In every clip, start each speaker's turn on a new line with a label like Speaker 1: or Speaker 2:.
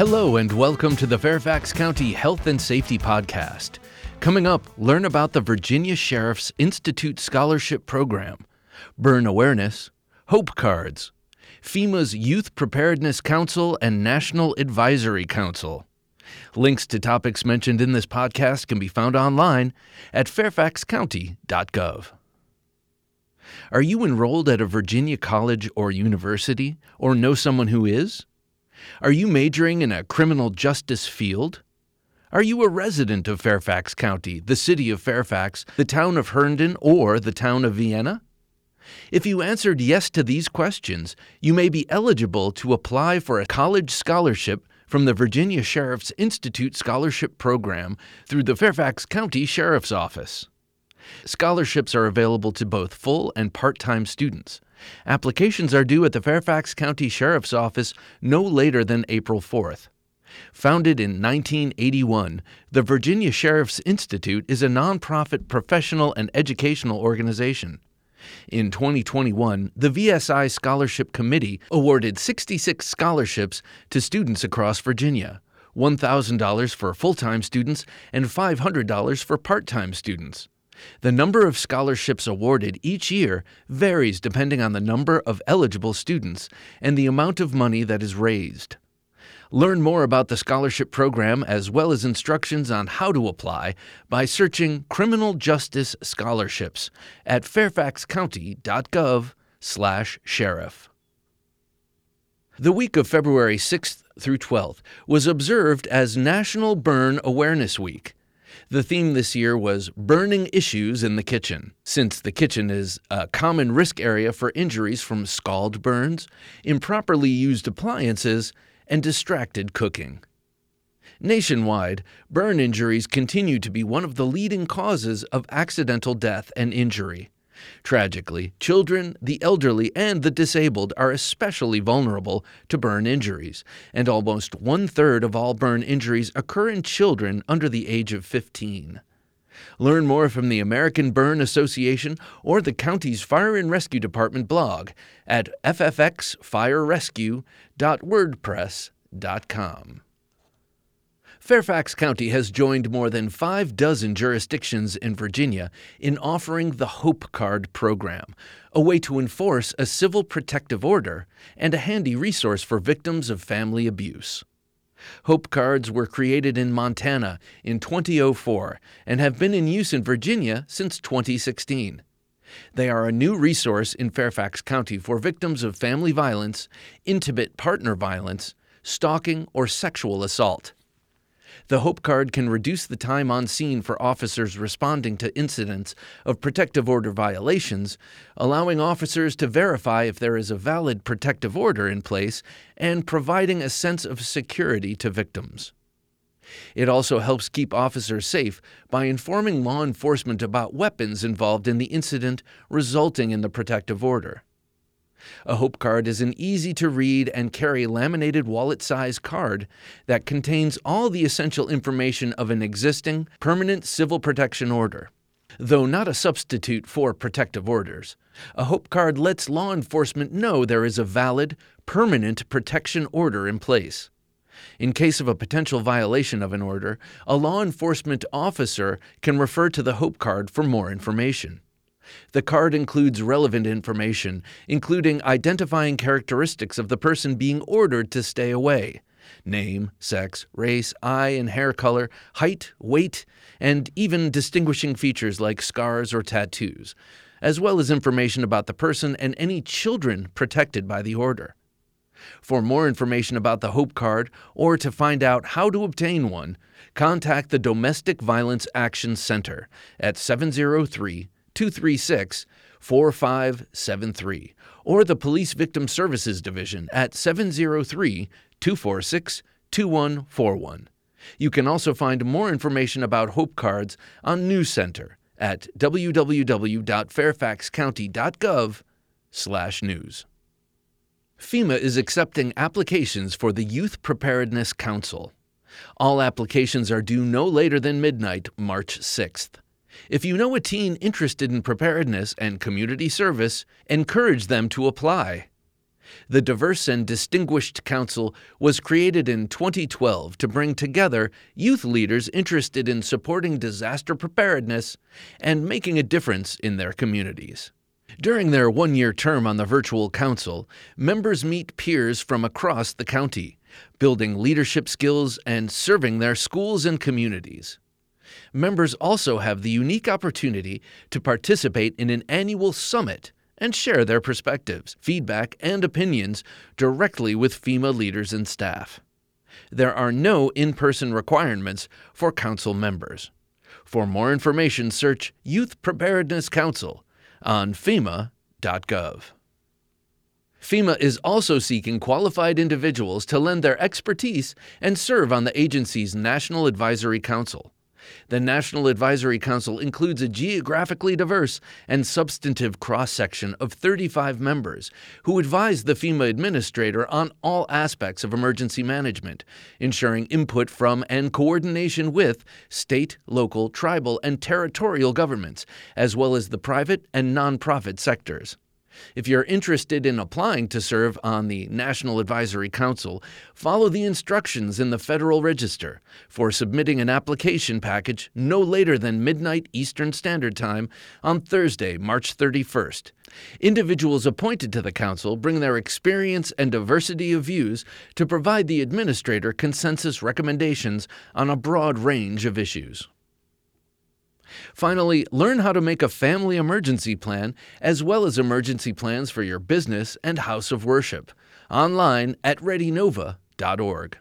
Speaker 1: Hello, and welcome to the Fairfax County Health and Safety Podcast. Coming up, learn about the Virginia Sheriff's Institute Scholarship Program, burn awareness, hope cards, FEMA's Youth Preparedness Council and National Advisory Council. Links to topics mentioned in this podcast can be found online at fairfaxcounty.gov. Are you enrolled at a Virginia college or university, or know someone who is? Are you majoring in a criminal justice field? Are you a resident of Fairfax County, the city of Fairfax, the town of Herndon, or the town of Vienna? If you answered yes to these questions, you may be eligible to apply for a college scholarship from the Virginia Sheriff's Institute Scholarship Program through the Fairfax County Sheriff's Office. Scholarships are available to both full and part time students. Applications are due at the Fairfax County Sheriff's Office no later than April 4th. Founded in 1981, the Virginia Sheriff's Institute is a nonprofit professional and educational organization. In 2021, the VSI Scholarship Committee awarded 66 scholarships to students across Virginia $1,000 for full time students and $500 for part time students. The number of scholarships awarded each year varies depending on the number of eligible students and the amount of money that is raised. Learn more about the scholarship program as well as instructions on how to apply by searching Criminal Justice Scholarships at fairfaxcounty.gov/sheriff. The week of February 6th through 12th was observed as National Burn Awareness Week. The theme this year was Burning Issues in the Kitchen, since the kitchen is a common risk area for injuries from scald burns, improperly used appliances, and distracted cooking. Nationwide, burn injuries continue to be one of the leading causes of accidental death and injury. Tragically, children, the elderly, and the disabled are especially vulnerable to burn injuries, and almost one third of all burn injuries occur in children under the age of 15. Learn more from the American Burn Association or the county's Fire and Rescue Department blog at ffxfirerescue.wordpress.com. Fairfax County has joined more than five dozen jurisdictions in Virginia in offering the Hope Card program, a way to enforce a civil protective order and a handy resource for victims of family abuse. Hope Cards were created in Montana in 2004 and have been in use in Virginia since 2016. They are a new resource in Fairfax County for victims of family violence, intimate partner violence, stalking, or sexual assault. The Hope Card can reduce the time on scene for officers responding to incidents of protective order violations, allowing officers to verify if there is a valid protective order in place and providing a sense of security to victims. It also helps keep officers safe by informing law enforcement about weapons involved in the incident resulting in the protective order. A Hope card is an easy to read and carry laminated wallet sized card that contains all the essential information of an existing permanent civil protection order. Though not a substitute for protective orders, a Hope card lets law enforcement know there is a valid, permanent protection order in place. In case of a potential violation of an order, a law enforcement officer can refer to the Hope card for more information. The card includes relevant information, including identifying characteristics of the person being ordered to stay away name, sex, race, eye and hair color, height, weight, and even distinguishing features like scars or tattoos, as well as information about the person and any children protected by the order. For more information about the Hope Card or to find out how to obtain one, contact the Domestic Violence Action Center at 703 236 4573 or the Police Victim Services Division at 703 246 2141. You can also find more information about Hope Cards on News Center at www.fairfaxcounty.gov/news. FEMA is accepting applications for the Youth Preparedness Council. All applications are due no later than midnight, March 6th. If you know a teen interested in preparedness and community service, encourage them to apply. The Diverse and Distinguished Council was created in 2012 to bring together youth leaders interested in supporting disaster preparedness and making a difference in their communities. During their one year term on the virtual council, members meet peers from across the county, building leadership skills and serving their schools and communities. Members also have the unique opportunity to participate in an annual summit and share their perspectives, feedback, and opinions directly with FEMA leaders and staff. There are no in person requirements for council members. For more information, search Youth Preparedness Council on FEMA.gov. FEMA is also seeking qualified individuals to lend their expertise and serve on the agency's National Advisory Council. The National Advisory Council includes a geographically diverse and substantive cross section of 35 members who advise the FEMA administrator on all aspects of emergency management, ensuring input from and coordination with state, local, tribal, and territorial governments, as well as the private and nonprofit sectors. If you're interested in applying to serve on the National Advisory Council, follow the instructions in the Federal Register for submitting an application package no later than midnight Eastern Standard Time on Thursday, March 31st. Individuals appointed to the Council bring their experience and diversity of views to provide the Administrator consensus recommendations on a broad range of issues. Finally, learn how to make a family emergency plan as well as emergency plans for your business and house of worship online at readynova.org.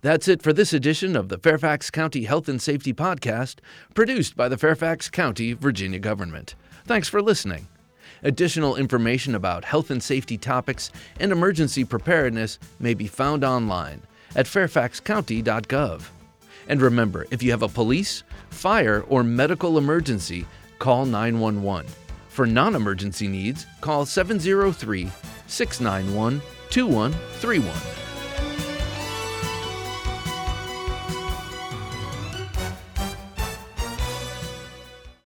Speaker 1: That's it for this edition of the Fairfax County Health and Safety Podcast, produced by the Fairfax County, Virginia government. Thanks for listening. Additional information about health and safety topics and emergency preparedness may be found online at fairfaxcounty.gov. And remember, if you have a police, fire, or medical emergency, call 911. For non emergency needs, call 703 691 2131.